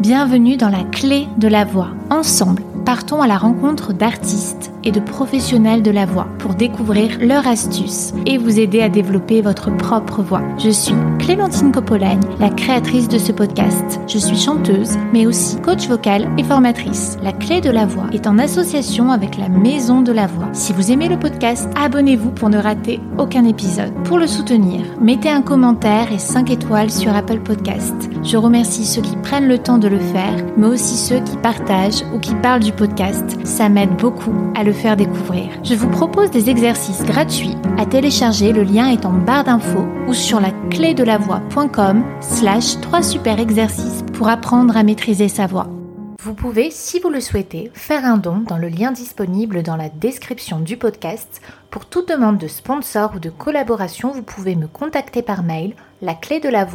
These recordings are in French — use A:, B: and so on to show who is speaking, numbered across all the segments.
A: Bienvenue dans la clé de la voix. Ensemble, partons à la rencontre d'artistes et de professionnels de la voix pour découvrir leurs astuces et vous aider à développer votre propre voix. Je suis Clémentine Copolagne, la créatrice de ce podcast. Je suis chanteuse, mais aussi coach vocal et formatrice. La clé de la voix est en association avec la Maison de la Voix. Si vous aimez le podcast, abonnez-vous pour ne rater aucun épisode. Pour le soutenir, mettez un commentaire et 5 étoiles sur Apple Podcast. Je remercie ceux qui prennent le temps de le faire, mais aussi ceux qui partagent ou qui parlent du podcast. Ça m'aide beaucoup à le faire découvrir. Je vous propose des exercices gratuits à télécharger. Le lien est en barre d'infos ou sur la clé de la voix.com slash 3 super exercices pour apprendre à maîtriser sa voix. Vous pouvez, si vous le souhaitez, faire un don dans le lien disponible dans la description du podcast. Pour toute demande de sponsor ou de collaboration, vous pouvez me contacter par mail la de la.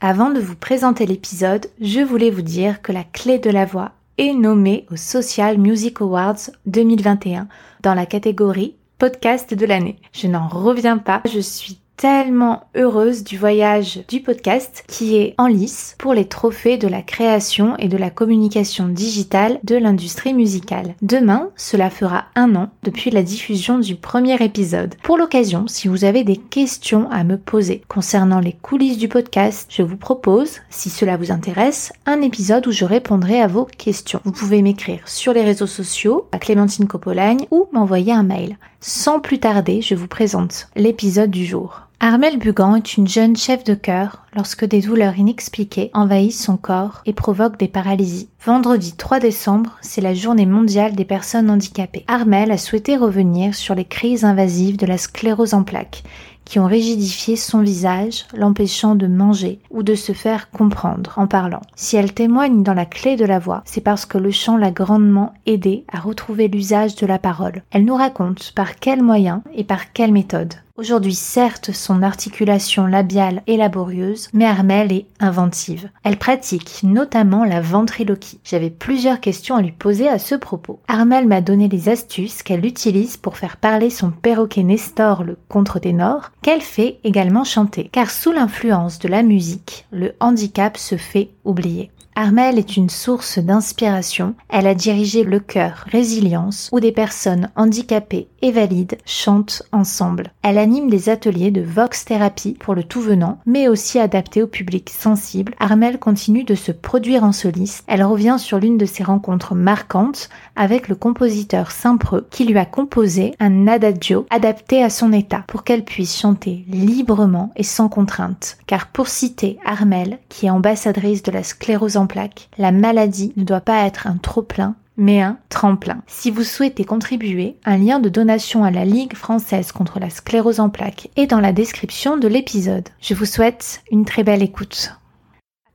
A: Avant de vous présenter l'épisode, je voulais vous dire que la clé de la voix est nommée au Social Music Awards 2021 dans la catégorie podcast de l'année. Je n'en reviens pas, je suis tellement heureuse du voyage du podcast qui est en lice pour les trophées de la création et de la communication digitale de l'industrie musicale. Demain, cela fera un an depuis la diffusion du premier épisode. Pour l'occasion, si vous avez des questions à me poser concernant les coulisses du podcast, je vous propose, si cela vous intéresse, un épisode où je répondrai à vos questions. Vous pouvez m'écrire sur les réseaux sociaux à Clémentine Copolagne ou m'envoyer un mail. Sans plus tarder, je vous présente l'épisode du jour. Armelle Bugan est une jeune chef de cœur lorsque des douleurs inexpliquées envahissent son corps et provoquent des paralysies. Vendredi 3 décembre, c'est la journée mondiale des personnes handicapées. Armelle a souhaité revenir sur les crises invasives de la sclérose en plaques qui ont rigidifié son visage, l'empêchant de manger ou de se faire comprendre en parlant. Si elle témoigne dans la clé de la voix, c'est parce que le chant l'a grandement aidée à retrouver l'usage de la parole. Elle nous raconte par quels moyens et par quelle méthode. Aujourd'hui, certes, son articulation labiale est laborieuse, mais Armelle est inventive. Elle pratique notamment la ventriloquie. J'avais plusieurs questions à lui poser à ce propos. Armelle m'a donné les astuces qu'elle utilise pour faire parler son perroquet Nestor, le contre-ténor, qu'elle fait également chanter. Car sous l'influence de la musique, le handicap se fait oublier. Armelle est une source d'inspiration. Elle a dirigé le chœur Résilience où des personnes handicapées et valides chantent ensemble. Elle anime des ateliers de Vox Thérapie pour le tout venant, mais aussi adaptés au public sensible. Armelle continue de se produire en soliste. Elle revient sur l'une de ses rencontres marquantes avec le compositeur Saint-Preux qui lui a composé un adagio adapté à son état pour qu'elle puisse chanter librement et sans contrainte. Car pour citer Armelle, qui est ambassadrice de la sclérose en la maladie ne doit pas être un trop-plein, mais un tremplin. Si vous souhaitez contribuer, un lien de donation à la Ligue française contre la sclérose en plaques est dans la description de l'épisode. Je vous souhaite une très belle écoute.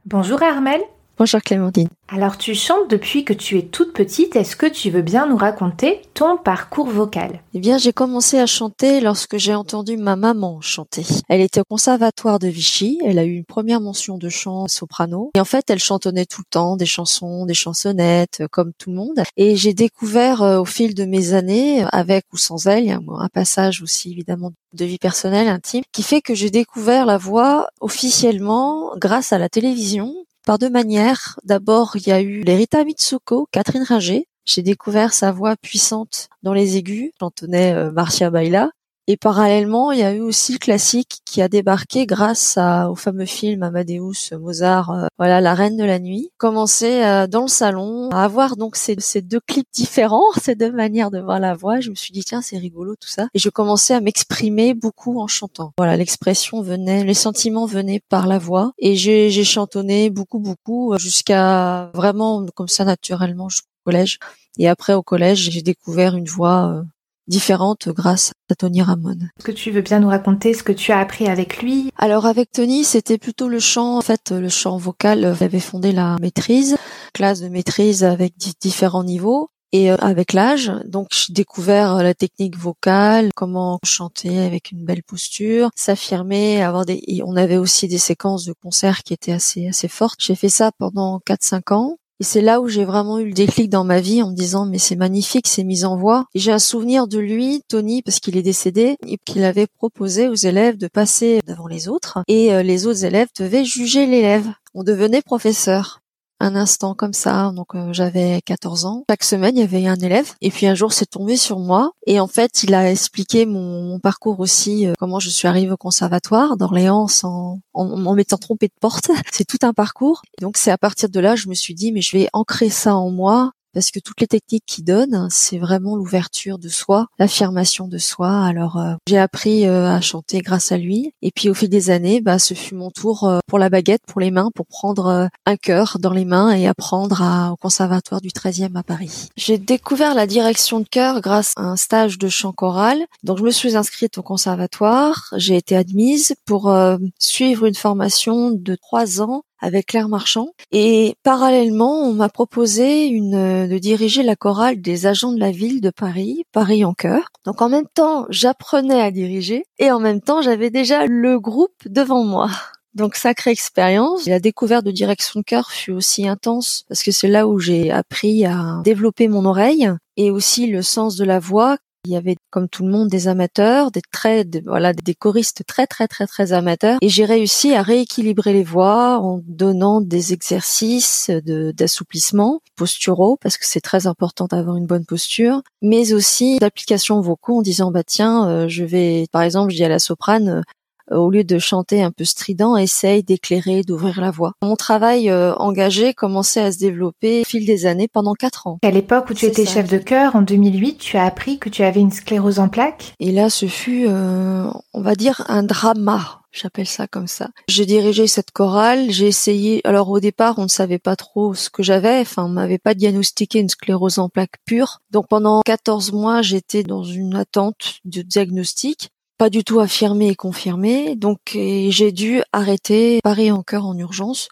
A: Bonjour Armel.
B: Bonjour Clémentine.
A: Alors tu chantes depuis que tu es toute petite, est-ce que tu veux bien nous raconter ton parcours vocal?
B: Eh bien j'ai commencé à chanter lorsque j'ai entendu ma maman chanter. Elle était au conservatoire de Vichy, elle a eu une première mention de chant soprano. Et en fait elle chantonnait tout le temps des chansons, des chansonnettes euh, comme tout le monde. Et j'ai découvert euh, au fil de mes années avec ou sans elle, il y a un passage aussi évidemment de vie personnelle intime qui fait que j'ai découvert la voix officiellement grâce à la télévision par deux manières. D'abord, il y a eu l'Erita Mitsuko, Catherine Ringer. J'ai découvert sa voix puissante dans les aigus, j'entonnais euh, Marcia Baila. Et parallèlement, il y a eu aussi le classique qui a débarqué grâce au fameux film Amadeus Mozart, euh, voilà, La Reine de la Nuit. Commencé euh, dans le salon à avoir donc ces, deux clips différents, ces deux manières de voir la voix. Je me suis dit tiens c'est rigolo tout ça. Et je commençais à m'exprimer beaucoup en chantant. Voilà, l'expression venait, les sentiments venaient par la voix et j'ai chantonné beaucoup beaucoup jusqu'à vraiment comme ça naturellement jusqu'au collège. Et après au collège, j'ai découvert une voix euh, différente grâce à Tony Ramon.
A: Est-ce que tu veux bien nous raconter ce que tu as appris avec lui?
B: Alors avec Tony, c'était plutôt le chant, en fait, le chant vocal. J'avais fondé la maîtrise, classe de maîtrise avec différents niveaux. Et euh, avec l'âge, donc j'ai découvert euh, la technique vocale, comment chanter avec une belle posture, s'affirmer, avoir des. on avait aussi des séquences de concerts qui étaient assez assez fortes. J'ai fait ça pendant 4-5 ans. Et c'est là où j'ai vraiment eu le déclic dans ma vie en me disant mais c'est magnifique, c'est mise en voix. J'ai un souvenir de lui, Tony, parce qu'il est décédé, et qu'il avait proposé aux élèves de passer devant les autres et euh, les autres élèves devaient juger l'élève. On devenait professeur un instant comme ça. Donc euh, j'avais 14 ans. Chaque semaine, il y avait un élève. Et puis un jour, c'est tombé sur moi. Et en fait, il a expliqué mon, parcours aussi, euh, comment je suis arrivée au conservatoire d'Orléans en, en, en m'étant trompée de porte. c'est tout un parcours. donc c'est à partir de là, je me suis dit, mais je vais ancrer ça en moi parce que toutes les techniques qu'il donne, c'est vraiment l'ouverture de soi, l'affirmation de soi. Alors euh, j'ai appris euh, à chanter grâce à lui, et puis au fil des années, bah, ce fut mon tour euh, pour la baguette, pour les mains, pour prendre un cœur dans les mains et apprendre au conservatoire du 13e à Paris. J'ai découvert la direction de chœur grâce à un stage de chant choral. Donc je me suis inscrite au conservatoire, j'ai été admise pour suivre une formation de trois ans avec Claire Marchand. Et parallèlement, on m'a proposé une, de diriger la chorale des agents de la ville de Paris, Paris en chœur. Donc en même temps, j'apprenais à diriger et en même temps, j'avais déjà le groupe devant moi. Donc sacrée expérience. La découverte de direction chœur fut aussi intense parce que c'est là où j'ai appris à développer mon oreille et aussi le sens de la voix il y avait, comme tout le monde, des amateurs, des très, voilà, des choristes très, très, très, très amateurs. Et j'ai réussi à rééquilibrer les voix en donnant des exercices d'assouplissement posturaux, parce que c'est très important d'avoir une bonne posture, mais aussi d'application vocaux en disant, bah tiens, euh, je vais, par exemple, je dis à la soprane, au lieu de chanter un peu strident, essaye d'éclairer, d'ouvrir la voix. Mon travail euh, engagé commençait à se développer au fil des années pendant quatre ans.
A: À l'époque où tu étais chef de chœur, en 2008, tu as appris que tu avais une sclérose en plaques?
B: Et là, ce fut, euh, on va dire, un drama. J'appelle ça comme ça. J'ai dirigé cette chorale, j'ai essayé. Alors au départ, on ne savait pas trop ce que j'avais. Enfin, on m'avait pas diagnostiqué une sclérose en plaques pure. Donc pendant 14 mois, j'étais dans une attente de diagnostic pas du tout affirmé et confirmé. Donc j'ai dû arrêter Paris en cœur en urgence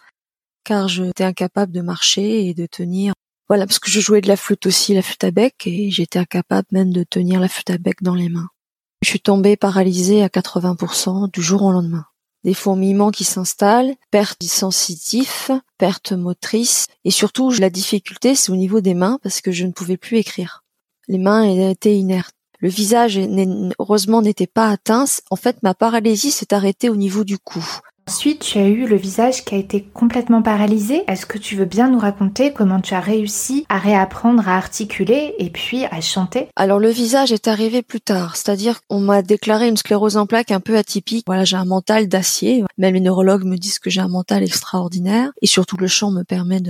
B: car j'étais incapable de marcher et de tenir. Voilà, parce que je jouais de la flûte aussi, la flûte à bec, et j'étais incapable même de tenir la flûte à bec dans les mains. Je suis tombée paralysée à 80% du jour au lendemain. Des fourmillements qui s'installent, perte sensitif, perte motrice, et surtout la difficulté c'est au niveau des mains parce que je ne pouvais plus écrire. Les mains étaient inertes. Le visage, heureusement, n'était pas atteint. En fait, ma paralysie s'est arrêtée au niveau du cou.
A: Ensuite, tu as eu le visage qui a été complètement paralysé. Est-ce que tu veux bien nous raconter comment tu as réussi à réapprendre à articuler et puis à chanter?
B: Alors le visage est arrivé plus tard, c'est-à-dire qu'on m'a déclaré une sclérose en plaques un peu atypique. Voilà, j'ai un mental d'acier. Même les neurologues me disent que j'ai un mental extraordinaire et surtout le chant me permet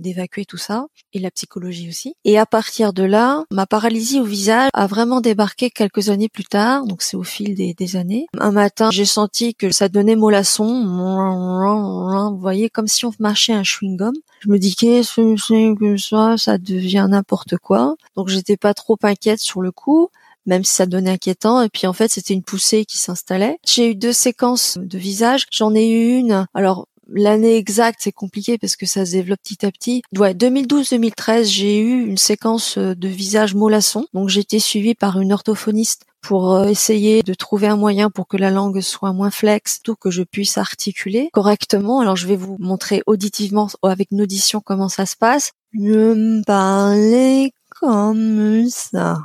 B: d'évacuer tout ça et la psychologie aussi. Et à partir de là, ma paralysie au visage a vraiment débarqué quelques années plus tard, donc c'est au fil des, des années. Un matin, j'ai senti que ça donnait mollasson vous voyez, comme si on marchait un chewing-gum. Je me dis qu'est-ce que ça, ça devient n'importe quoi. Donc j'étais pas trop inquiète sur le coup même si ça donnait inquiétant. Et puis en fait, c'était une poussée qui s'installait. J'ai eu deux séquences de visage. J'en ai eu une. Alors l'année exacte, c'est compliqué parce que ça se développe petit à petit. Ouais, 2012-2013, j'ai eu une séquence de visage mollasson. Donc été suivie par une orthophoniste pour euh, essayer de trouver un moyen pour que la langue soit moins flexe, tout que je puisse articuler correctement. Alors je vais vous montrer auditivement avec une audition comment ça se passe. Je me parlais comme ça.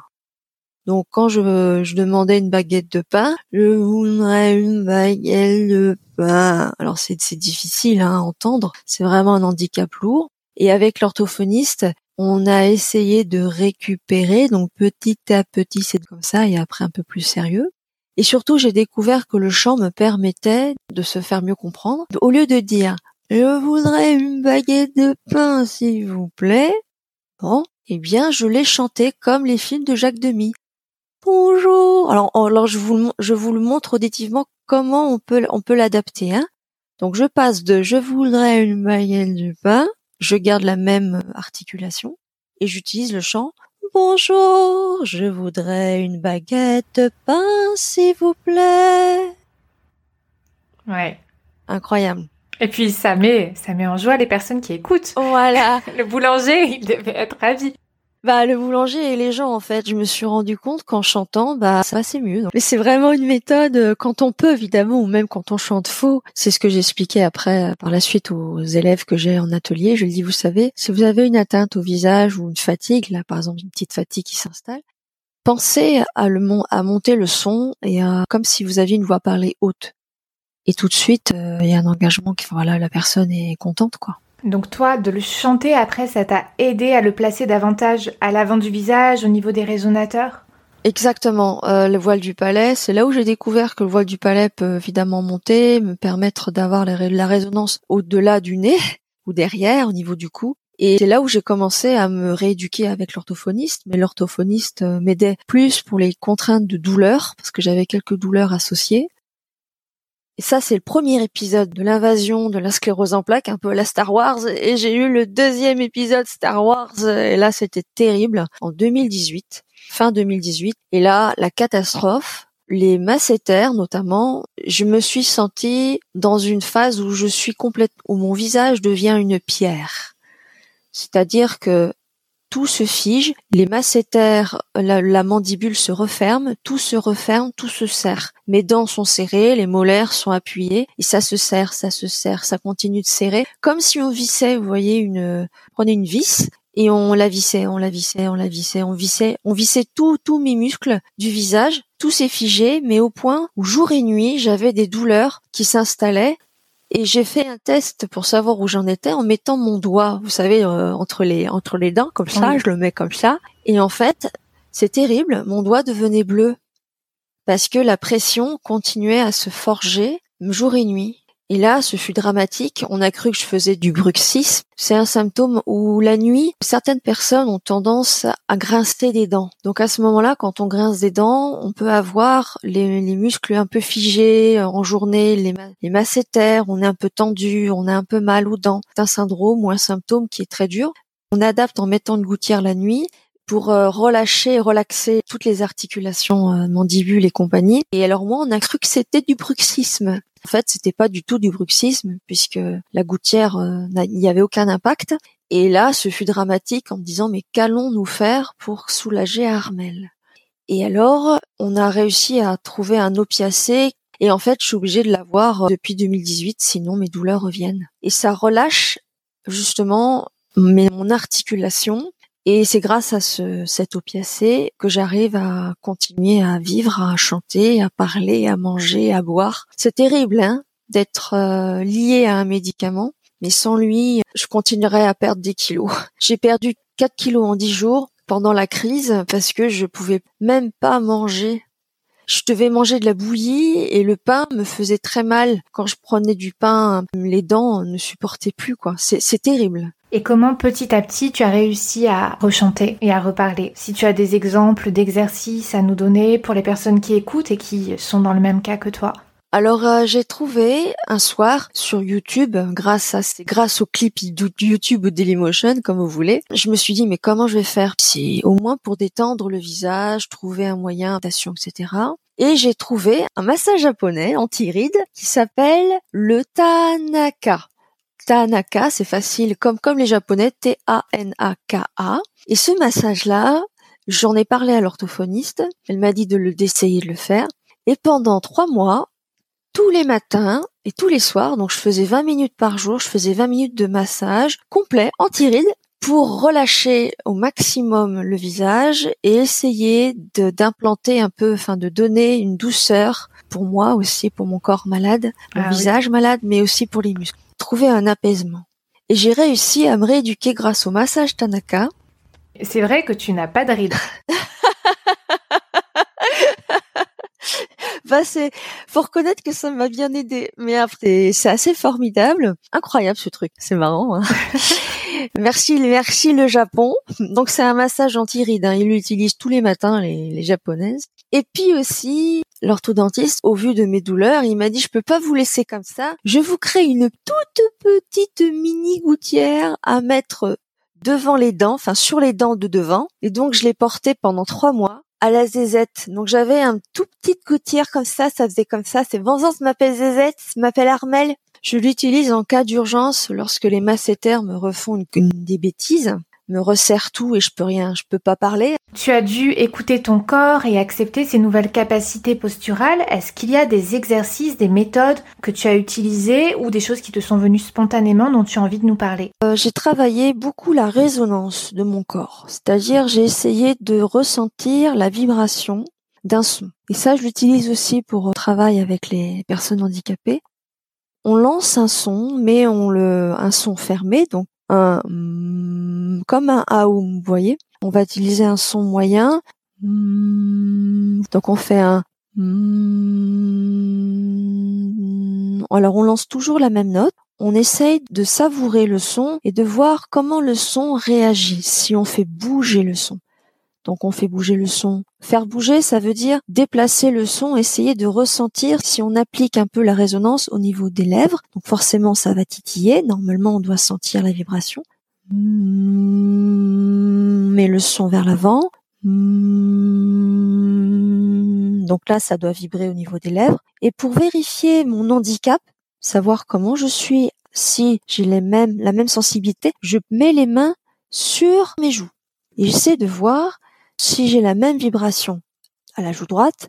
B: Donc quand je, je demandais une baguette de pain, je voudrais une baguette de pain. Alors c'est difficile hein, à entendre, c'est vraiment un handicap lourd. Et avec l'orthophoniste, on a essayé de récupérer, donc petit à petit c'est comme ça et après un peu plus sérieux. Et surtout j'ai découvert que le chant me permettait de se faire mieux comprendre. Au lieu de dire je voudrais une baguette de pain s'il vous plaît, bon, eh bien je l'ai chanté comme les films de Jacques Demy. Bonjour. Alors, alors je vous je vous le montre auditivement comment on peut on peut l'adapter. Hein Donc je passe de je voudrais une baguette de pain je garde la même articulation et j'utilise le chant Bonjour, je voudrais une baguette de pain, s'il vous plaît.
A: Ouais.
B: Incroyable.
A: Et puis ça met, ça met en joie les personnes qui écoutent.
B: Voilà.
A: le boulanger, il devait être ravi.
B: Bah le boulanger et les gens en fait, je me suis rendu compte qu'en chantant, bah ça c'est mieux. Mais c'est vraiment une méthode euh, quand on peut évidemment, ou même quand on chante faux. C'est ce que j'expliquais après euh, par la suite aux élèves que j'ai en atelier. Je dis, vous savez, si vous avez une atteinte au visage ou une fatigue, là par exemple une petite fatigue qui s'installe, pensez à monter le son et à, comme si vous aviez une voix parlée haute. Et tout de suite, euh, il y a un engagement qui, voilà, la personne est contente, quoi.
A: Donc toi, de le chanter après, ça t'a aidé à le placer davantage à l'avant du visage, au niveau des résonateurs?
B: Exactement. Euh, le voile du palais, c'est là où j'ai découvert que le voile du palais peut évidemment monter, me permettre d'avoir la résonance au-delà du nez ou derrière, au niveau du cou. Et c'est là où j'ai commencé à me rééduquer avec l'orthophoniste, mais l'orthophoniste euh, m'aidait plus pour les contraintes de douleur, parce que j'avais quelques douleurs associées. Et ça, c'est le premier épisode de l'invasion de la sclérose en plaques, un peu la Star Wars. Et j'ai eu le deuxième épisode Star Wars. Et là, c'était terrible. En 2018, fin 2018. Et là, la catastrophe. Les masséters, notamment, je me suis sentie dans une phase où je suis complète, où mon visage devient une pierre. C'est-à-dire que tout se fige, les masséters, la, la, mandibule se referme, tout se referme, tout se serre. Mes dents sont serrées, les molaires sont appuyées, et ça se serre, ça se serre, ça continue de serrer, comme si on vissait, vous voyez, une, prenait une vis, et on la vissait, on la vissait, on la vissait, on vissait, on vissait tout, tous mes muscles du visage, tout s'est figé, mais au point où jour et nuit, j'avais des douleurs qui s'installaient, et j'ai fait un test pour savoir où j'en étais en mettant mon doigt, vous savez, euh, entre les entre les dents comme ça, je le mets comme ça. Et en fait, c'est terrible, mon doigt devenait bleu parce que la pression continuait à se forger jour et nuit. Et là, ce fut dramatique. On a cru que je faisais du bruxisme. C'est un symptôme où la nuit, certaines personnes ont tendance à grincer des dents. Donc à ce moment-là, quand on grince des dents, on peut avoir les, muscles un peu figés en journée, les, les on est un peu tendu, on a un peu mal aux dents. C'est un syndrome ou un symptôme qui est très dur. On adapte en mettant une gouttière la nuit pour euh, relâcher, relaxer toutes les articulations euh, mandibules et compagnie. Et alors moi, on a cru que c'était du bruxisme. En fait, c'était pas du tout du bruxisme puisque la gouttière, euh, il n'y avait aucun impact. Et là, ce fut dramatique en me disant mais qu'allons-nous faire pour soulager Armel? Et alors, on a réussi à trouver un opiacé et en fait, je suis obligée de l'avoir euh, depuis 2018, sinon mes douleurs reviennent. Et ça relâche justement mon articulation et c'est grâce à ce, cet opiacé que j'arrive à continuer à vivre, à chanter, à parler, à manger, à boire. C'est terrible, hein, d'être euh, lié à un médicament. Mais sans lui, je continuerais à perdre des kilos. J'ai perdu 4 kilos en 10 jours pendant la crise parce que je pouvais même pas manger. Je devais manger de la bouillie et le pain me faisait très mal. Quand je prenais du pain, les dents ne supportaient plus, quoi. C'est terrible.
A: Et comment petit à petit tu as réussi à rechanter et à reparler? Si tu as des exemples d'exercices à nous donner pour les personnes qui écoutent et qui sont dans le même cas que toi
B: alors euh, j'ai trouvé un soir sur YouTube, grâce à grâce au clip YouTube ou Dailymotion comme vous voulez, je me suis dit mais comment je vais faire? C'est au moins pour détendre le visage, trouver un moyen d'adaptation, etc. Et j'ai trouvé un massage japonais anti-rides qui s'appelle le Tanaka. Tanaka, c'est facile, comme comme les japonais, T-A-N-A-K-A. Et ce massage-là, j'en ai parlé à l'orthophoniste. Elle m'a dit de le d'essayer de le faire. Et pendant trois mois, tous les matins et tous les soirs, donc je faisais 20 minutes par jour, je faisais 20 minutes de massage complet, anti-rides, pour relâcher au maximum le visage et essayer d'implanter un peu, enfin de donner une douceur pour moi aussi, pour mon corps malade, mon ah visage malade, mais aussi pour les muscles trouver un apaisement. Et j'ai réussi à me rééduquer grâce au massage Tanaka.
A: C'est vrai que tu n'as pas de rides.
B: bah c'est faut reconnaître que ça m'a bien aidé mais après c'est assez formidable incroyable ce truc c'est marrant hein. merci merci le Japon donc c'est un massage anti-rides hein. ils l'utilisent tous les matins les, les japonaises et puis aussi l'orthodontiste, au vu de mes douleurs, il m'a dit je peux pas vous laisser comme ça. Je vous crée une toute petite mini gouttière à mettre devant les dents, enfin sur les dents de devant. Et donc je l'ai porté pendant trois mois à la zézette. Donc j'avais un tout petite gouttière comme ça, ça faisait comme ça. C'est ça m'appelle zézette, m'appelle Armel. Je l'utilise en cas d'urgence lorsque les masséters me refont des bêtises. Me resserre tout et je peux rien, je peux pas parler.
A: Tu as dû écouter ton corps et accepter ces nouvelles capacités posturales. Est-ce qu'il y a des exercices, des méthodes que tu as utilisées ou des choses qui te sont venues spontanément dont tu as envie de nous parler?
B: Euh, J'ai travaillé beaucoup la résonance de mon corps, c'est-à-dire j'ai essayé de ressentir la vibration d'un son. Et ça, je l'utilise aussi pour euh, travail avec les personnes handicapées. On lance un son, mais on le, un son fermé, donc mm, comme un aum, vous voyez. On va utiliser un son moyen. Mm, donc on fait un mm, alors on lance toujours la même note. On essaye de savourer le son et de voir comment le son réagit si on fait bouger le son. Donc on fait bouger le son. Faire bouger, ça veut dire déplacer le son, essayer de ressentir si on applique un peu la résonance au niveau des lèvres. Donc forcément, ça va titiller. Normalement, on doit sentir la vibration. Mais le son vers l'avant. Donc là, ça doit vibrer au niveau des lèvres. Et pour vérifier mon handicap, savoir comment je suis, si j'ai la même sensibilité, je mets les mains sur mes joues. Et j'essaie de voir si j'ai la même vibration à la joue droite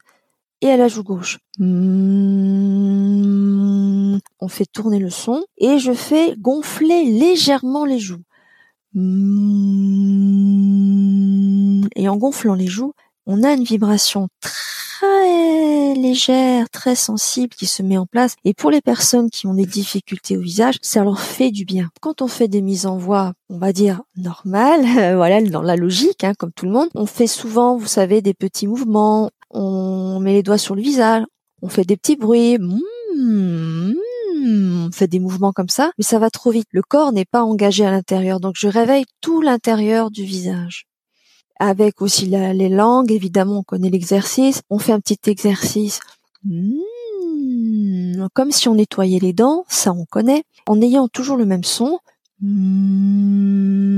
B: et à la joue gauche. Mmh. On fait tourner le son et je fais gonfler légèrement les joues. Mmh. Et en gonflant les joues, on a une vibration très légère, très sensible qui se met en place. Et pour les personnes qui ont des difficultés au visage, ça leur fait du bien. Quand on fait des mises en voix, on va dire normales, voilà, dans la logique, hein, comme tout le monde, on fait souvent, vous savez, des petits mouvements. On met les doigts sur le visage, on fait des petits bruits. Mmh, on fait des mouvements comme ça, mais ça va trop vite. Le corps n'est pas engagé à l'intérieur, donc je réveille tout l'intérieur du visage avec aussi les langues. Évidemment, on connaît l'exercice. On fait un petit exercice. Mmh, comme si on nettoyait les dents, ça on connaît, en ayant toujours le même son. Mmh.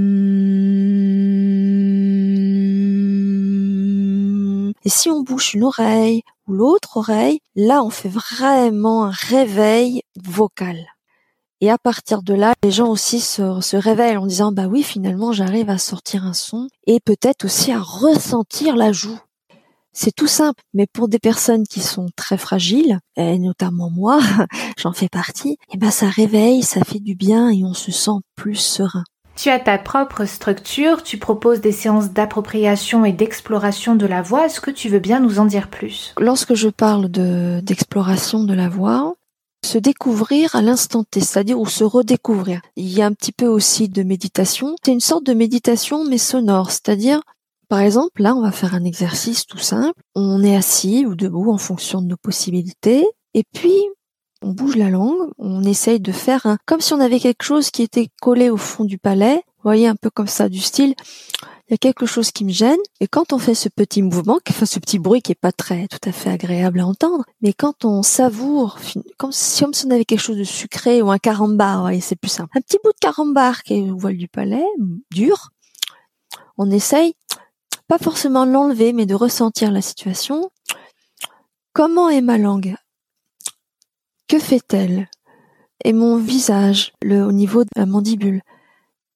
B: Et si on bouche une oreille ou l'autre oreille, là on fait vraiment un réveil vocal. Et à partir de là, les gens aussi se, se révèlent en disant bah oui, finalement, j'arrive à sortir un son et peut-être aussi à ressentir la joue. C'est tout simple, mais pour des personnes qui sont très fragiles, et notamment moi, j'en fais partie, et eh ben ça réveille, ça fait du bien et on se sent plus serein.
A: Tu as ta propre structure, tu proposes des séances d'appropriation et d'exploration de la voix. Est-ce que tu veux bien nous en dire plus?
B: Lorsque je parle de d'exploration de la voix, se découvrir à l'instant T, c'est-à-dire ou se redécouvrir. Il y a un petit peu aussi de méditation. C'est une sorte de méditation mais sonore, c'est-à-dire par exemple, là, on va faire un exercice tout simple. On est assis ou debout en fonction de nos possibilités. Et puis, on bouge la langue. On essaye de faire un, comme si on avait quelque chose qui était collé au fond du palais. Vous voyez, un peu comme ça, du style, quelque chose qui me gêne. Et quand on fait ce petit mouvement, enfin ce petit bruit qui est pas très tout à fait agréable à entendre, mais quand on savoure, comme si on avait quelque chose de sucré ou un carambar, voyez, c'est plus simple. Un petit bout de carambar qui est au voile du palais, dur. On essaye, pas forcément l'enlever, mais de ressentir la situation. Comment est ma langue? Que fait-elle? Et mon visage, le, au niveau de la mandibule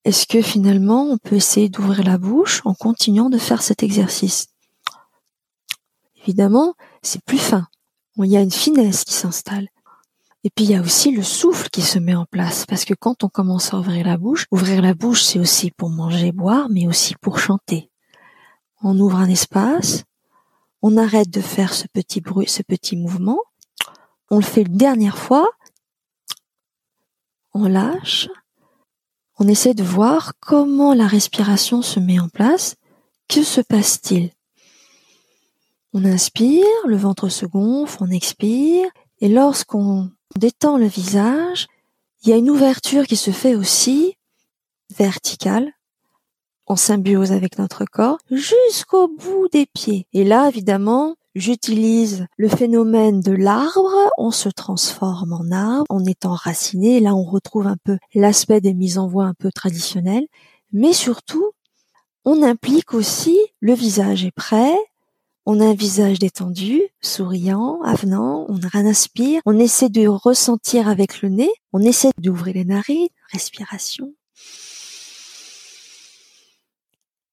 B: est-ce que finalement on peut essayer d'ouvrir la bouche en continuant de faire cet exercice? Évidemment, c'est plus fin. Il y a une finesse qui s'installe. Et puis il y a aussi le souffle qui se met en place, parce que quand on commence à ouvrir la bouche, ouvrir la bouche c'est aussi pour manger, boire, mais aussi pour chanter. On ouvre un espace, on arrête de faire ce petit bruit, ce petit mouvement, on le fait une dernière fois, on lâche, on essaie de voir comment la respiration se met en place. Que se passe-t-il? On inspire, le ventre se gonfle, on expire, et lorsqu'on détend le visage, il y a une ouverture qui se fait aussi verticale, en symbiose avec notre corps, jusqu'au bout des pieds. Et là, évidemment, J'utilise le phénomène de l'arbre, on se transforme en arbre, on est enraciné, là on retrouve un peu l'aspect des mises en voix un peu traditionnelles, mais surtout, on implique aussi le visage est prêt, on a un visage détendu, souriant, avenant, on inspire, on essaie de ressentir avec le nez, on essaie d'ouvrir les narines, respiration.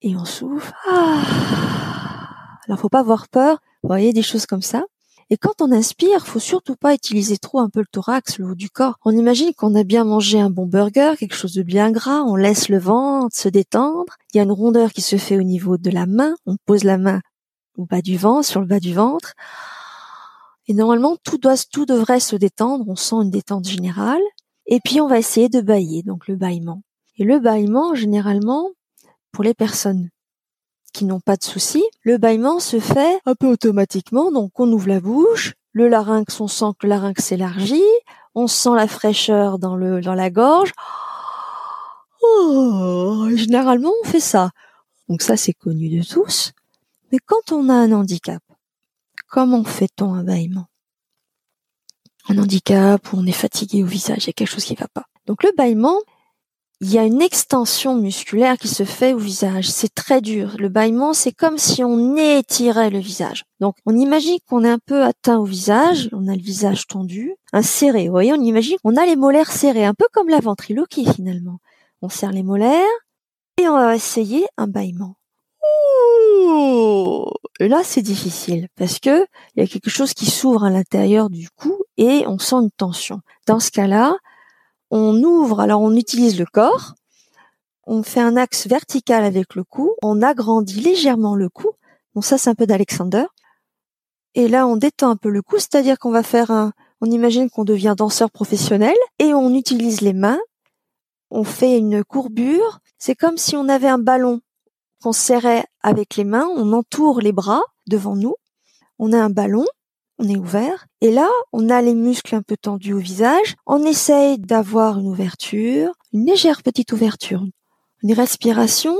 B: et on souffle. Ah. Alors faut pas avoir peur. Vous voyez des choses comme ça. Et quand on inspire, faut surtout pas utiliser trop un peu le thorax, le haut du corps. On imagine qu'on a bien mangé un bon burger, quelque chose de bien gras, on laisse le ventre se détendre. Il y a une rondeur qui se fait au niveau de la main. On pose la main au bas du ventre, sur le bas du ventre. Et normalement, tout doit, tout devrait se détendre. On sent une détente générale. Et puis, on va essayer de bailler, donc le bâillement. Et le bâillement, généralement, pour les personnes qui n'ont pas de soucis, le bâillement se fait un peu automatiquement. Donc on ouvre la bouche, le larynx, on sent que le larynx s'élargit, on sent la fraîcheur dans le dans la gorge. Oh, généralement on fait ça. Donc ça c'est connu de tous. Mais quand on a un handicap, comment fait-on un bâillement? Un handicap où on est fatigué au visage, il y a quelque chose qui ne va pas. Donc le bâillement, il y a une extension musculaire qui se fait au visage. C'est très dur. Le bâillement, c'est comme si on étirait le visage. Donc, on imagine qu'on est un peu atteint au visage. On a le visage tendu, un serré. Vous voyez, on imagine qu'on a les molaires serrés, un peu comme la ventriloquie finalement. On serre les molaires et on va essayer un bâillement. Et là, c'est difficile parce que il y a quelque chose qui s'ouvre à l'intérieur du cou et on sent une tension. Dans ce cas-là, on ouvre, alors on utilise le corps, on fait un axe vertical avec le cou, on agrandit légèrement le cou. Bon, ça, c'est un peu d'Alexander. Et là, on détend un peu le cou, c'est-à-dire qu'on va faire un, on imagine qu'on devient danseur professionnel et on utilise les mains. On fait une courbure. C'est comme si on avait un ballon qu'on serrait avec les mains. On entoure les bras devant nous. On a un ballon on est ouvert. Et là, on a les muscles un peu tendus au visage. On essaye d'avoir une ouverture, une légère petite ouverture, une respiration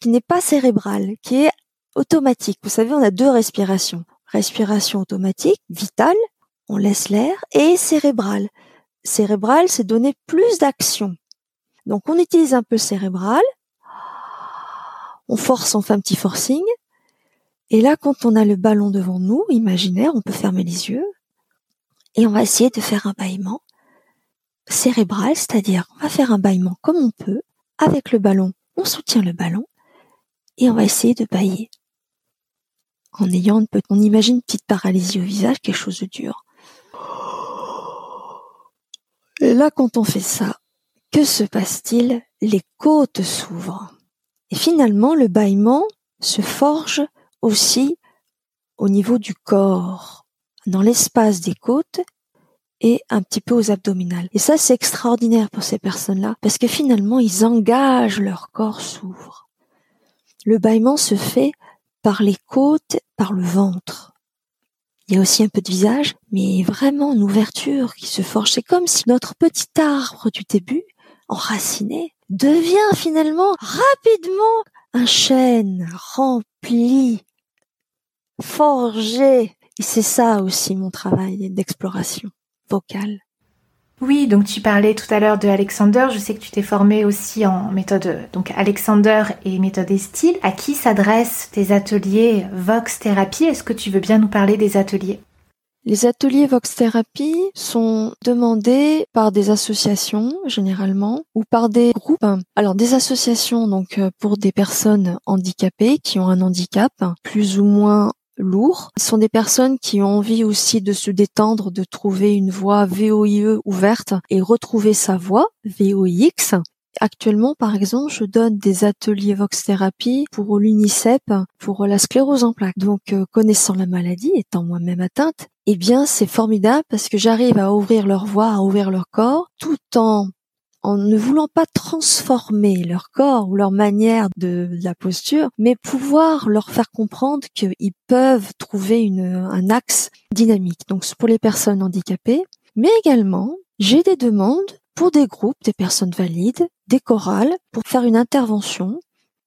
B: qui n'est pas cérébrale, qui est automatique. Vous savez, on a deux respirations. Respiration automatique, vitale, on laisse l'air, et cérébrale. Cérébrale, c'est donner plus d'action. Donc on utilise un peu cérébral, on force, on fait un petit forcing, et là, quand on a le ballon devant nous, imaginaire, on peut fermer les yeux et on va essayer de faire un bâillement cérébral, c'est-à-dire on va faire un bâillement comme on peut avec le ballon. On soutient le ballon et on va essayer de bailler en ayant on imagine une petite paralysie au visage, quelque chose de dur. Et là, quand on fait ça, que se passe-t-il? Les côtes s'ouvrent. Et finalement, le bâillement se forge aussi au niveau du corps, dans l'espace des côtes et un petit peu aux abdominales. Et ça, c'est extraordinaire pour ces personnes-là, parce que finalement, ils engagent leur corps s'ouvre. Le bâillement se fait par les côtes, par le ventre. Il y a aussi un peu de visage, mais vraiment une ouverture qui se forge. C'est comme si notre petit arbre du début, enraciné, devient finalement rapidement un chêne rempli forger. Et c'est ça aussi mon travail d'exploration vocale.
A: Oui, donc tu parlais tout à l'heure de Alexander. Je sais que tu t'es formé aussi en méthode donc Alexander et méthode Estile. À qui s'adressent tes ateliers Vox Therapy Est-ce que tu veux bien nous parler des ateliers?
B: Les ateliers Vox Therapy sont demandés par des associations généralement ou par des groupes. Alors des associations donc euh, pour des personnes handicapées qui ont un handicap plus ou moins lourds. Ce sont des personnes qui ont envie aussi de se détendre, de trouver une voie VOIE ouverte et retrouver sa voix VOIX. Actuellement, par exemple, je donne des ateliers Vox Thérapie pour l'UNICEF, pour la sclérose en plaques. Donc, euh, connaissant la maladie, étant moi-même atteinte, eh bien, c'est formidable parce que j'arrive à ouvrir leur voix, à ouvrir leur corps, tout en en ne voulant pas transformer leur corps ou leur manière de, la posture, mais pouvoir leur faire comprendre qu'ils peuvent trouver une, un axe dynamique. Donc pour les personnes handicapées, mais également j'ai des demandes pour des groupes, des personnes valides, des chorales, pour faire une intervention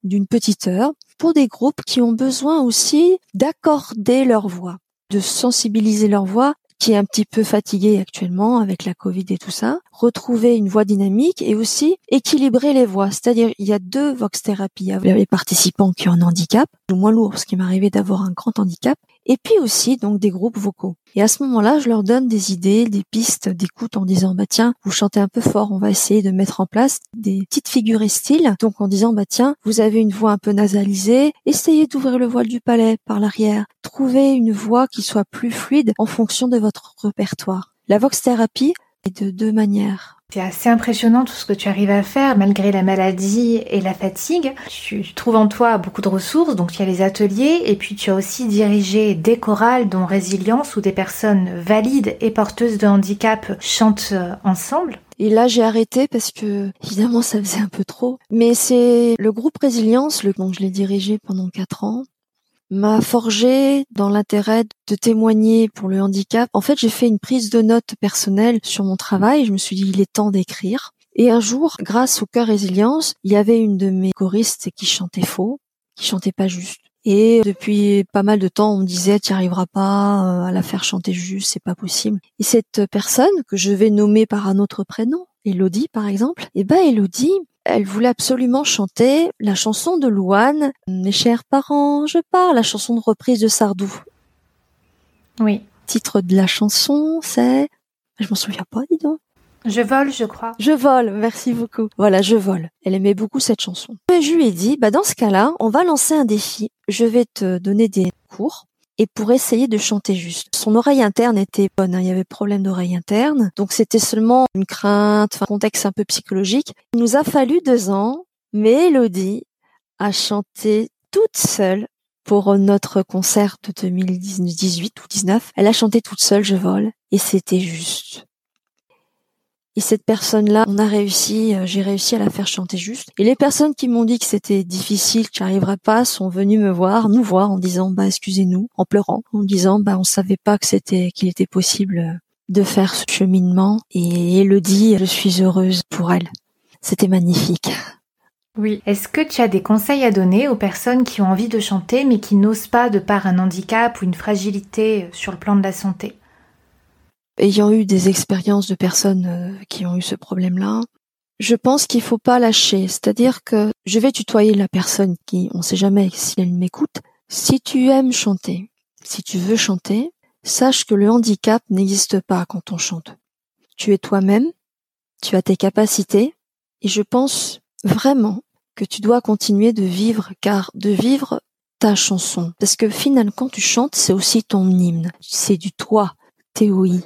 B: d'une petite heure, pour des groupes qui ont besoin aussi d'accorder leur voix, de sensibiliser leur voix qui est un petit peu fatigué actuellement avec la Covid et tout ça, retrouver une voix dynamique et aussi équilibrer les voix. C'est-à-dire, il y a deux vox thérapies. Il y a les participants qui ont un handicap, ou moins lourd, parce qu'il m'arrivait d'avoir un grand handicap. Et puis aussi donc des groupes vocaux. Et à ce moment-là, je leur donne des idées, des pistes d'écoute en disant bah tiens, vous chantez un peu fort, on va essayer de mettre en place des petites figures styles. Donc en disant bah tiens, vous avez une voix un peu nasalisée, essayez d'ouvrir le voile du palais par l'arrière. Trouvez une voix qui soit plus fluide en fonction de votre répertoire. La vox thérapie est de deux manières.
A: C'est assez impressionnant tout ce que tu arrives à faire malgré la maladie et la fatigue. Tu, trouves en toi beaucoup de ressources, donc il y a les ateliers et puis tu as aussi dirigé des chorales dont Résilience où des personnes valides et porteuses de handicap chantent euh, ensemble.
B: Et là, j'ai arrêté parce que, évidemment, ça faisait un peu trop. Mais c'est le groupe Résilience, le, dont je l'ai dirigé pendant quatre ans, m'a forgé dans l'intérêt de témoigner pour le handicap. En fait, j'ai fait une prise de notes personnelle sur mon travail. Je me suis dit, il est temps d'écrire. Et un jour, grâce au cœur résilience, il y avait une de mes choristes qui chantait faux, qui chantait pas juste. Et depuis pas mal de temps, on me disait, tu arriveras pas euh, à la faire chanter juste, c'est pas possible. Et cette personne, que je vais nommer par un autre prénom, Elodie par exemple, eh ben Elodie, elle voulait absolument chanter la chanson de Louane, Mes chers parents, je pars, la chanson de reprise de Sardou.
A: Oui.
B: Titre de la chanson, c'est... Je m'en souviens pas, dis donc.
A: Je vole, je crois.
B: Je vole, merci beaucoup. Voilà, je vole. Elle aimait beaucoup cette chanson. je lui ai dit, bah dans ce cas-là, on va lancer un défi. Je vais te donner des cours et pour essayer de chanter juste. Son oreille interne était bonne, hein, il y avait problème d'oreille interne, donc c'était seulement une crainte, un contexte un peu psychologique. Il nous a fallu deux ans, mais Elodie a chanté toute seule pour notre concert de 2018 ou 19. Elle a chanté toute seule Je vole et c'était juste. Et cette personne-là, on a réussi, euh, j'ai réussi à la faire chanter juste. Et les personnes qui m'ont dit que c'était difficile, que j'arriverais pas, sont venues me voir, nous voir, en disant, bah, excusez-nous, en pleurant, en disant, bah, on savait pas que c'était, qu'il était possible euh, de faire ce cheminement. Et Elodie, je suis heureuse pour elle. C'était magnifique.
A: Oui. Est-ce que tu as des conseils à donner aux personnes qui ont envie de chanter mais qui n'osent pas de par un handicap ou une fragilité sur le plan de la santé?
B: Ayant eu des expériences de personnes euh, qui ont eu ce problème-là, je pense qu'il faut pas lâcher. C'est-à-dire que je vais tutoyer la personne qui, on sait jamais si elle m'écoute. Si tu aimes chanter, si tu veux chanter, sache que le handicap n'existe pas quand on chante. Tu es toi-même, tu as tes capacités, et je pense vraiment que tu dois continuer de vivre, car de vivre ta chanson. Parce que finalement, quand tu chantes, c'est aussi ton hymne. C'est du toi, théoï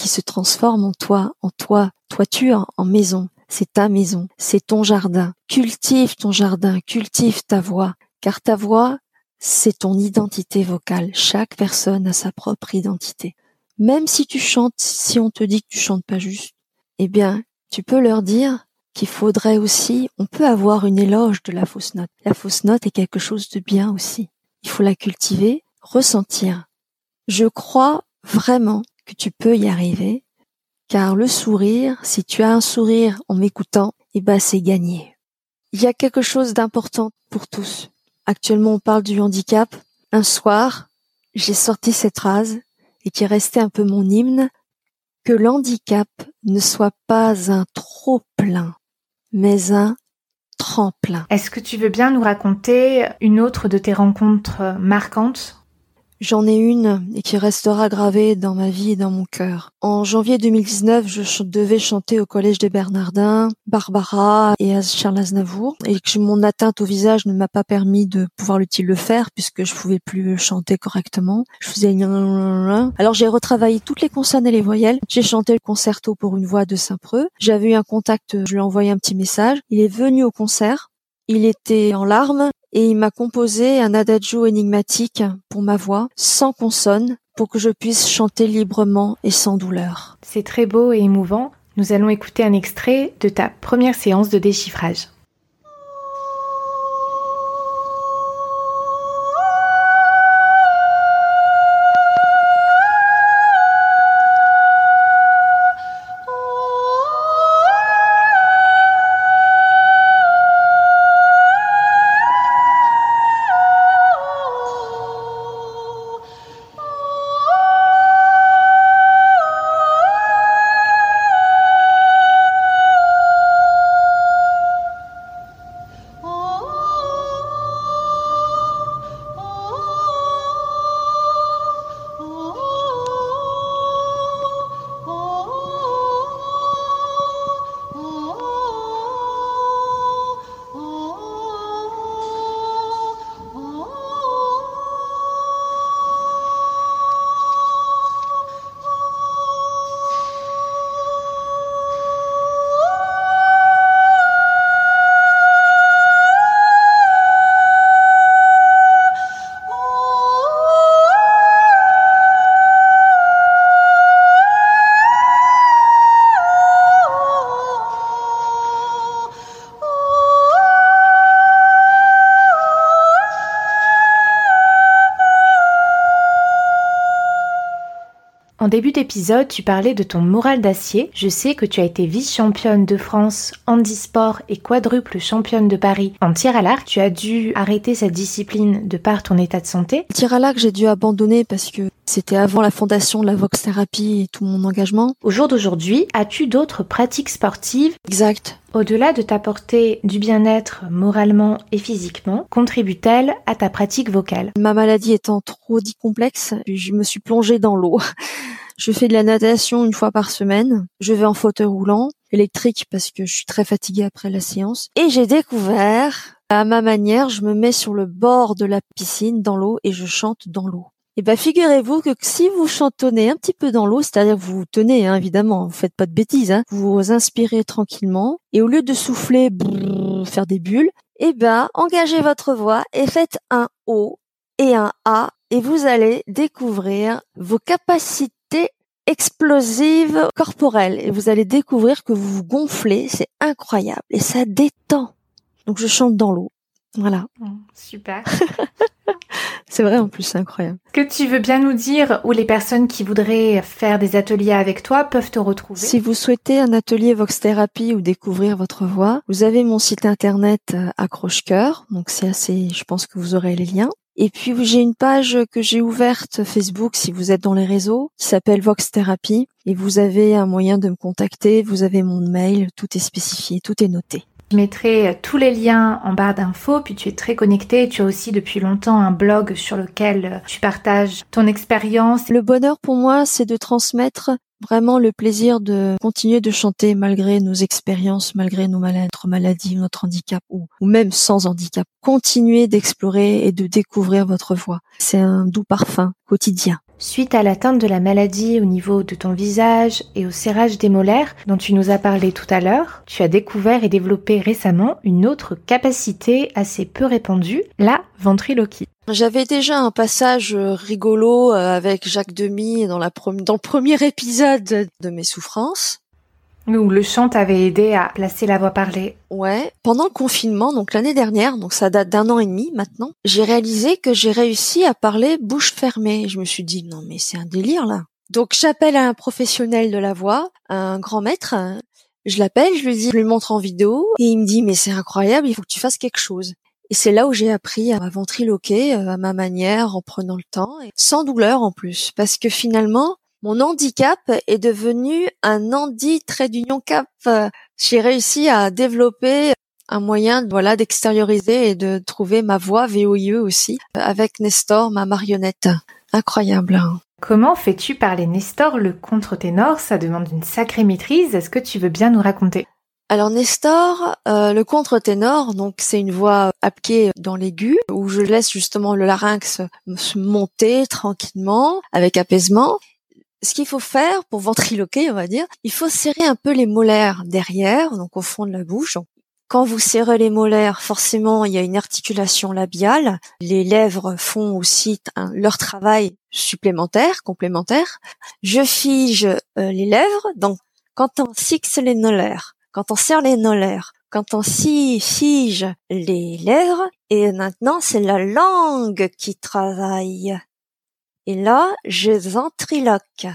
B: qui se transforme en toi, en toi, toiture, en maison. C'est ta maison, c'est ton jardin. Cultive ton jardin, cultive ta voix, car ta voix, c'est ton identité vocale. Chaque personne a sa propre identité. Même si tu chantes, si on te dit que tu chantes pas juste, eh bien, tu peux leur dire qu'il faudrait aussi, on peut avoir une éloge de la fausse note. La fausse note est quelque chose de bien aussi. Il faut la cultiver, ressentir. Je crois vraiment tu peux y arriver, car le sourire, si tu as un sourire en m'écoutant, eh ben c'est gagné. Il y a quelque chose d'important pour tous. Actuellement, on parle du handicap. Un soir, j'ai sorti cette phrase et qui est restée un peu mon hymne, que l'handicap ne soit pas un trop plein, mais un tremplin.
A: Est-ce que tu veux bien nous raconter une autre de tes rencontres marquantes?
B: J'en ai une et qui restera gravée dans ma vie et dans mon cœur. En janvier 2019, je devais chanter au Collège des Bernardins, Barbara et Charles Aznavour, et que mon atteinte au visage ne m'a pas permis de pouvoir le faire puisque je pouvais plus chanter correctement. Je faisais alors j'ai retravaillé toutes les consonnes et les voyelles. J'ai chanté le concerto pour une voix de Saint-Preux. J'avais eu un contact, je lui ai envoyé un petit message. Il est venu au concert. Il était en larmes et il m'a composé un adagio énigmatique pour ma voix, sans consonne, pour que je puisse chanter librement et sans douleur.
A: C'est très beau et émouvant. Nous allons écouter un extrait de ta première séance de déchiffrage. Début d'épisode, tu parlais de ton moral d'acier. Je sais que tu as été vice-championne de France handisport et quadruple championne de Paris en tir à l'arc. Tu as dû arrêter cette discipline de par ton état de santé.
B: Tir à l'arc, j'ai dû abandonner parce que c'était avant la fondation de la Vox Thérapie et tout mon engagement.
A: Au jour d'aujourd'hui, as-tu d'autres pratiques sportives
B: Exact.
A: Au-delà de t'apporter du bien-être moralement et physiquement, contribue-t-elle à ta pratique vocale
B: Ma maladie étant trop dit complexe, je me suis plongée dans l'eau. Je fais de la natation une fois par semaine. Je vais en fauteuil roulant, électrique parce que je suis très fatiguée après la séance. Et j'ai découvert, à ma manière, je me mets sur le bord de la piscine dans l'eau et je chante dans l'eau. Et ben figurez-vous que si vous chantonnez un petit peu dans l'eau, c'est-à-dire que vous, tenez hein, évidemment, vous faites pas de bêtises, hein, vous inspirez tranquillement et au lieu de souffler, faire des bulles, et ben engagez votre voix et faites un O et un A et vous allez découvrir vos capacités explosives corporelles et vous allez découvrir que vous vous gonflez, c'est incroyable et ça détend. Donc je chante dans l'eau. Voilà.
A: Super.
B: c'est vrai en plus, c'est incroyable.
A: Que tu veux bien nous dire où les personnes qui voudraient faire des ateliers avec toi peuvent te retrouver
B: Si vous souhaitez un atelier Vox Therapy ou découvrir votre voix, vous avez mon site internet euh, accroche-cœur, donc c'est assez, je pense que vous aurez les liens. Et puis j'ai une page que j'ai ouverte Facebook si vous êtes dans les réseaux qui s'appelle Vox Therapy et vous avez un moyen de me contacter, vous avez mon mail, tout est spécifié, tout est noté.
A: Je mettrai tous les liens en barre d'infos, puis tu es très connecté. Tu as aussi depuis longtemps un blog sur lequel tu partages ton expérience.
B: Le bonheur pour moi, c'est de transmettre vraiment le plaisir de continuer de chanter malgré nos expériences, malgré nos maladies, notre handicap ou, ou même sans handicap. Continuer d'explorer et de découvrir votre voix. C'est un doux parfum quotidien.
A: Suite à l'atteinte de la maladie au niveau de ton visage et au serrage des molaires dont tu nous as parlé tout à l'heure, tu as découvert et développé récemment une autre capacité assez peu répandue, la ventriloquie.
B: J'avais déjà un passage rigolo euh, avec Jacques Demy dans le premier épisode de mes souffrances.
A: Où le chant t'avait aidé à placer la voix parlée.
B: Ouais. Pendant le confinement, donc l'année dernière, donc ça date d'un an et demi maintenant, j'ai réalisé que j'ai réussi à parler bouche fermée. Je me suis dit, non mais c'est un délire là. Donc j'appelle un professionnel de la voix, un grand maître. Je l'appelle, je lui dis, je lui montre en vidéo, et il me dit, mais c'est incroyable, il faut que tu fasses quelque chose. Et c'est là où j'ai appris à ventriloquer euh, à ma manière, en prenant le temps, et sans douleur en plus, parce que finalement, mon handicap est devenu un handi trait d'union cap. J'ai réussi à développer un moyen voilà d'extérioriser et de trouver ma voix VOIE aussi avec Nestor ma marionnette incroyable hein.
A: Comment fais-tu parler Nestor le contre-ténor? Ça demande une sacrée maîtrise. Est-ce que tu veux bien nous raconter?
B: Alors Nestor, euh, le contre-ténor, donc c'est une voix appliquée dans l'aigu où je laisse justement le larynx monter tranquillement avec apaisement ce qu'il faut faire pour ventriloquer, on va dire, il faut serrer un peu les molaires derrière, donc au fond de la bouche. Quand vous serrez les molaires, forcément, il y a une articulation labiale. Les lèvres font aussi leur travail supplémentaire, complémentaire. Je fige euh, les lèvres. Donc, quand on fixe les molaires, quand on serre les molaires, quand on fige les lèvres, et maintenant c'est la langue qui travaille. Et là, je ventriloque.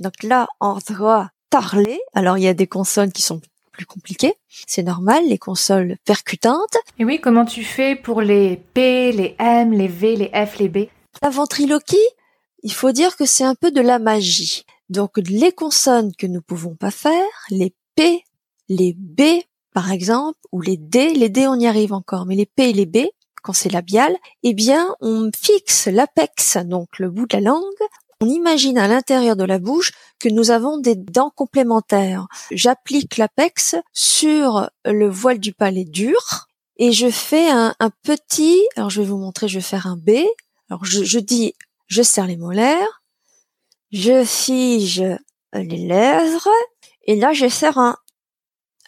B: Donc là, on doit parler. Alors, il y a des consonnes qui sont plus compliquées. C'est normal, les consoles percutantes.
A: Et oui, comment tu fais pour les P, les M, les V, les F, les B?
B: La ventriloquie, il faut dire que c'est un peu de la magie. Donc, les consonnes que nous pouvons pas faire, les P, les B, par exemple, ou les D, les D on y arrive encore, mais les P et les B, quand c'est labial, eh bien, on fixe l'apex, donc le bout de la langue. On imagine à l'intérieur de la bouche que nous avons des dents complémentaires. J'applique l'apex sur le voile du palais dur et je fais un, petit, alors je vais vous montrer, je vais faire un B. Alors je, je dis, je serre les molaires, je fige les lèvres et là je serre un,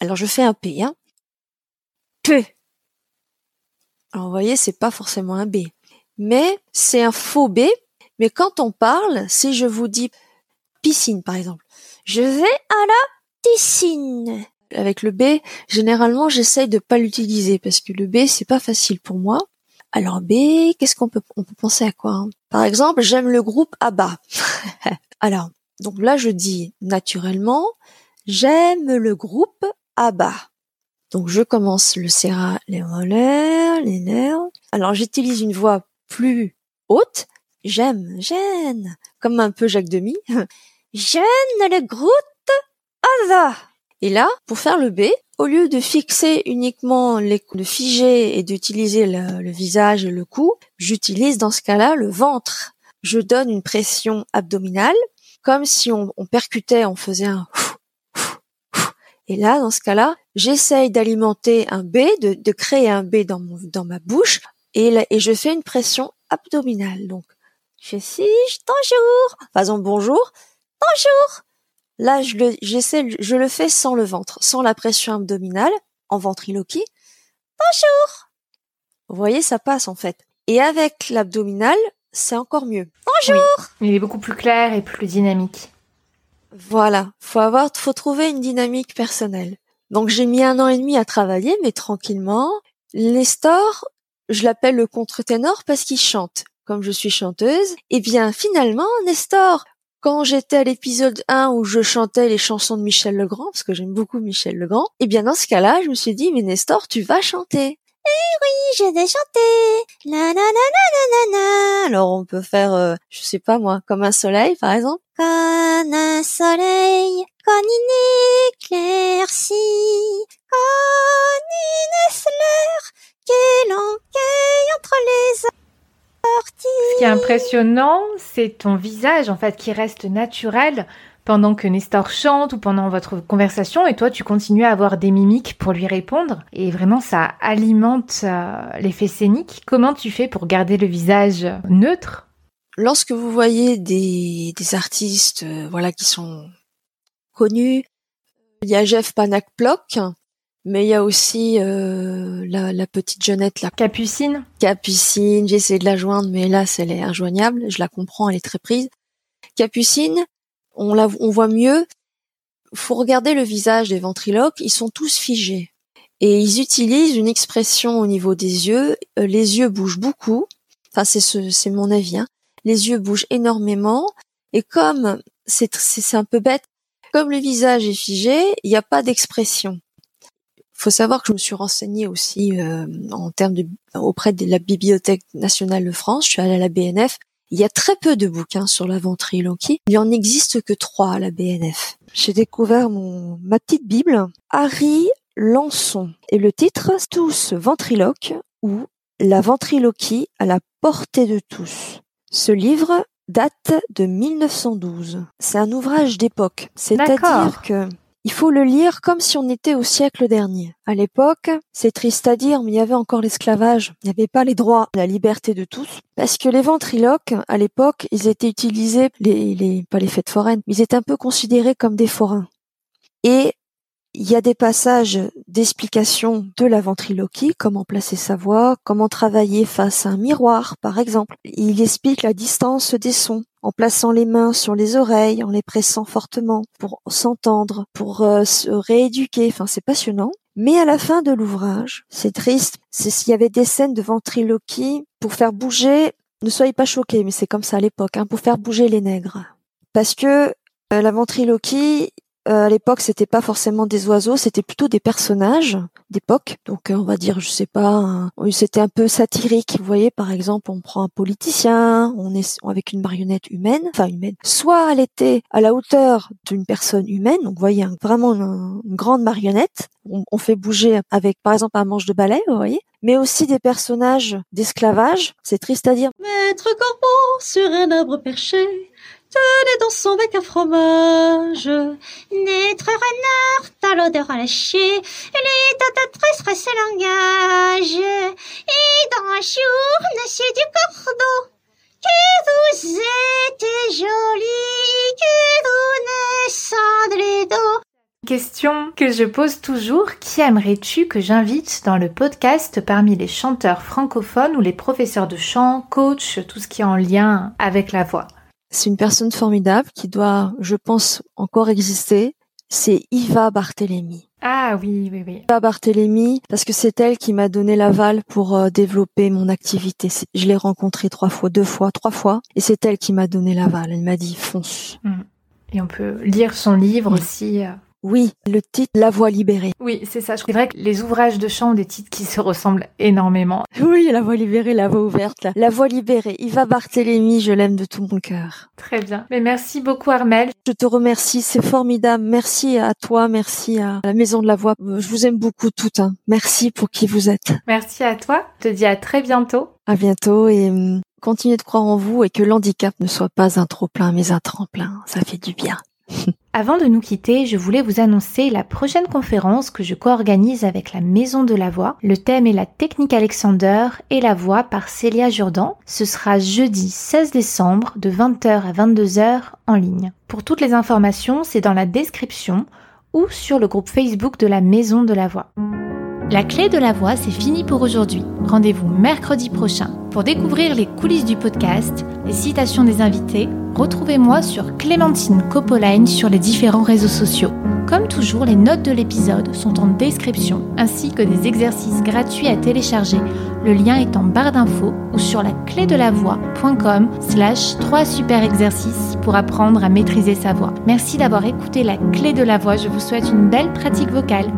B: alors je fais un P, hein. P. Alors vous voyez, c'est pas forcément un B, mais c'est un faux B. Mais quand on parle, si je vous dis piscine par exemple, je vais à la piscine. Avec le B, généralement j'essaye de pas l'utiliser parce que le B c'est pas facile pour moi. Alors B, qu'est-ce qu'on peut on peut penser à quoi hein? Par exemple, j'aime le groupe ABBA. Alors Donc là, je dis naturellement, j'aime le groupe ABBA. Donc je commence le serra, les molaires, les nerfs. Alors j'utilise une voix plus haute. J'aime, j'aime, comme un peu Jacques Demy. J'aime le groupe ABBA. Et là, pour faire le B, au lieu de fixer uniquement les, de figer et d'utiliser le, le visage et le cou, j'utilise dans ce cas-là le ventre. Je donne une pression abdominale, comme si on, on percutait, on faisait un et là, dans ce cas-là, j'essaye d'alimenter un B, de, de, créer un B dans, mon, dans ma bouche, et, et je fais une pression abdominale. Donc, je suis bonjour, faisons bonjour, bonjour. Là, je le, j'essaie, je le fais sans le ventre, sans la pression abdominale, en ventriloquie. Bonjour. Vous voyez, ça passe en fait. Et avec l'abdominal, c'est encore mieux. Bonjour.
A: Il est beaucoup plus clair et plus dynamique.
B: Voilà, faut avoir, faut trouver une dynamique personnelle. Donc j'ai mis un an et demi à travailler, mais tranquillement. Nestor, je l'appelle le contre-ténor parce qu'il chante. Comme je suis chanteuse, et eh bien finalement, Nestor, quand j'étais à l'épisode 1 où je chantais les chansons de Michel Legrand, parce que j'aime beaucoup Michel Legrand, et eh bien dans ce cas-là, je me suis dit, mais Nestor, tu vas chanter. Eh oui, je vais chanter. La la la la la la Alors on peut faire, euh, je sais pas moi, comme un soleil par exemple. Comme un soleil, il éclaircit, quand il éclaire, qu'il enquille entre les orties.
A: Ce qui est impressionnant, c'est ton visage en fait qui reste naturel pendant que Nestor chante ou pendant votre conversation et toi tu continues à avoir des mimiques pour lui répondre et vraiment ça alimente euh, l'effet scénique. Comment tu fais pour garder le visage neutre?
B: Lorsque vous voyez des, des artistes euh, voilà qui sont connus, il y a Jeff Panak Plock, mais il y a aussi euh, la, la, petite jeunette là.
A: Capucine.
B: Capucine, j'ai essayé de la joindre, mais là, elle est injoignable. Je la comprends, elle est très prise. Capucine, on, la, on voit mieux. Faut regarder le visage des ventriloques, ils sont tous figés. Et ils utilisent une expression au niveau des yeux. Euh, les yeux bougent beaucoup. Enfin, c'est ce, c'est mon avis. Hein. Les yeux bougent énormément. Et comme c'est, un peu bête, comme le visage est figé, il n'y a pas d'expression. Faut savoir que je me suis renseignée aussi euh, auprès de la Bibliothèque nationale de France. Je suis allée à la BNF il y a très peu de bouquins sur la ventriloquie. Il en existe que trois à la BNF. J'ai découvert ma petite Bible, Harry Lançon. Et le titre, Tous ventriloques ou La ventriloquie à la portée de tous. Ce livre date de 1912. C'est un ouvrage d'époque. C'est-à-dire que il faut le lire comme si on était au siècle dernier. À l'époque, c'est triste à dire, mais il y avait encore l'esclavage. Il n'y avait pas les droits, la liberté de tous. Parce que les ventriloques, à l'époque, ils étaient utilisés, les, les, pas les fêtes foraines, mais ils étaient un peu considérés comme des forains. Et il y a des passages d'explication de la ventriloquie, comment placer sa voix, comment travailler face à un miroir, par exemple. Il explique la distance des sons, en plaçant les mains sur les oreilles, en les pressant fortement pour s'entendre, pour euh, se rééduquer. Enfin, c'est passionnant. Mais à la fin de l'ouvrage, c'est triste, c'est s'il y avait des scènes de ventriloquie pour faire bouger, ne soyez pas choqués, mais c'est comme ça à l'époque, hein, pour faire bouger les nègres. Parce que euh, la ventriloquie, euh, à l'époque, c'était pas forcément des oiseaux, c'était plutôt des personnages d'époque. Donc, euh, on va dire, je sais pas, c'était un peu satirique. Vous voyez, par exemple, on prend un politicien, on est avec une marionnette humaine, enfin humaine. Soit elle était à la hauteur d'une personne humaine, donc vous voyez vraiment une, grande marionnette. On, fait bouger avec, par exemple, un manche de balai, vous voyez. Mais aussi des personnages d'esclavage. C'est triste à dire.
C: Maître corbeau sur un arbre perché tenez dans son bec à fromage. Naître renard, t'as l'odeur à lâcher, les tatatrices ses langage. Et dans un jour, monsieur du cordeau, que vous êtes jolie, que vous naissez dos.
A: Question que je pose toujours, qui aimerais-tu que j'invite dans le podcast parmi les chanteurs francophones ou les professeurs de chant, coach, tout ce qui est en lien avec la voix?
B: C'est une personne formidable qui doit, je pense, encore exister. C'est Iva Barthélémy.
A: Ah oui, oui, oui.
B: Iva Barthélémy, parce que c'est elle qui m'a donné l'aval pour euh, développer mon activité. Je l'ai rencontrée trois fois, deux fois, trois fois, et c'est elle qui m'a donné l'aval. Elle m'a dit fonce. Mm.
A: Et on peut lire son livre aussi. Euh,
B: oui, le titre La Voix libérée.
A: Oui, c'est ça. C'est vrai que les ouvrages de chant ont des titres qui se ressemblent énormément.
B: Oui, La Voix libérée, La Voix ouverte. La Voix libérée. Yva Barthélémy, je l'aime de tout mon cœur.
A: Très bien. Mais merci beaucoup Armel.
B: Je te remercie, c'est formidable. Merci à toi, merci à la Maison de la Voix. Je vous aime beaucoup toutes. Hein. Merci pour qui vous êtes.
A: Merci à toi. Je te dis à très bientôt.
B: À bientôt et hum, continuez de croire en vous et que l'handicap ne soit pas un trop plein mais un tremplin. Ça fait du bien.
A: Avant de nous quitter, je voulais vous annoncer la prochaine conférence que je co-organise avec la Maison de la Voix. Le thème est la technique Alexander et la voix par Célia Jourdan. Ce sera jeudi 16 décembre de 20h à 22h en ligne. Pour toutes les informations, c'est dans la description ou sur le groupe Facebook de la Maison de la Voix. La clé de la voix, c'est fini pour aujourd'hui. Rendez-vous mercredi prochain pour découvrir les coulisses du podcast, les citations des invités. Retrouvez-moi sur Clémentine Copoline sur les différents réseaux sociaux. Comme toujours, les notes de l'épisode sont en description ainsi que des exercices gratuits à télécharger. Le lien est en barre d'infos ou sur la clé de la voix.com slash 3 super exercices pour apprendre à maîtriser sa voix. Merci d'avoir écouté la clé de la voix. Je vous souhaite une belle pratique vocale.